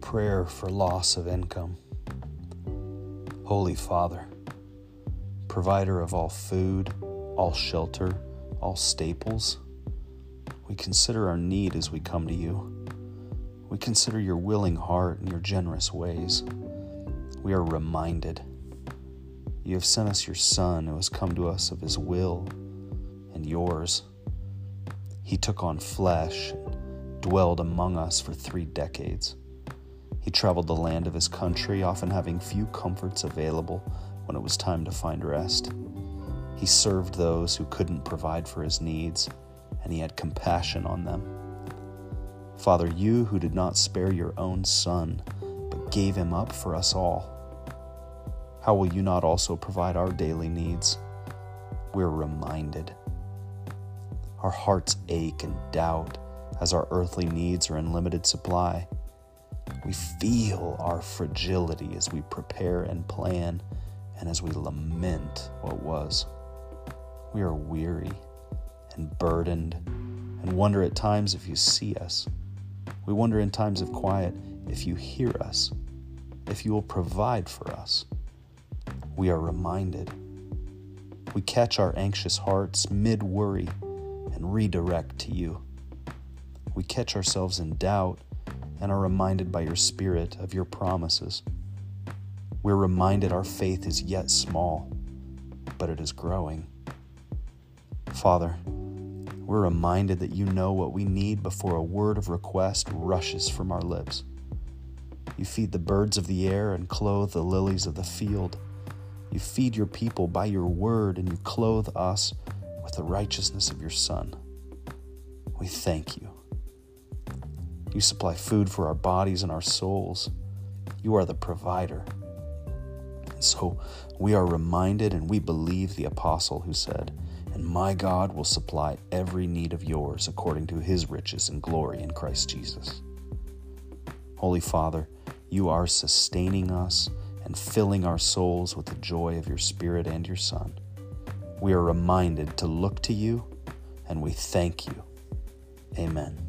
prayer for loss of income. Holy Father, provider of all food, all shelter, all staples, we consider our need as we come to you. We consider your willing heart and your generous ways. We are reminded you have sent us your Son who has come to us of his will and yours. He took on flesh and dwelled among us for three decades. He traveled the land of his country, often having few comforts available when it was time to find rest. He served those who couldn't provide for his needs, and he had compassion on them. Father, you who did not spare your own Son, but gave him up for us all, how will you not also provide our daily needs? We're reminded. Our hearts ache and doubt as our earthly needs are in limited supply. We feel our fragility as we prepare and plan and as we lament what was. We are weary and burdened and wonder at times if you see us. We wonder in times of quiet if you hear us, if you will provide for us. We are reminded. We catch our anxious hearts mid worry and redirect to you. We catch ourselves in doubt and are reminded by your Spirit of your promises. We're reminded our faith is yet small, but it is growing. Father, we're reminded that you know what we need before a word of request rushes from our lips. You feed the birds of the air and clothe the lilies of the field. You feed your people by your word, and you clothe us with the righteousness of your Son. We thank you. You supply food for our bodies and our souls. You are the provider. And so we are reminded and we believe the apostle who said, And my God will supply every need of yours according to his riches and glory in Christ Jesus. Holy Father, you are sustaining us and filling our souls with the joy of your Spirit and your Son. We are reminded to look to you, and we thank you. Amen.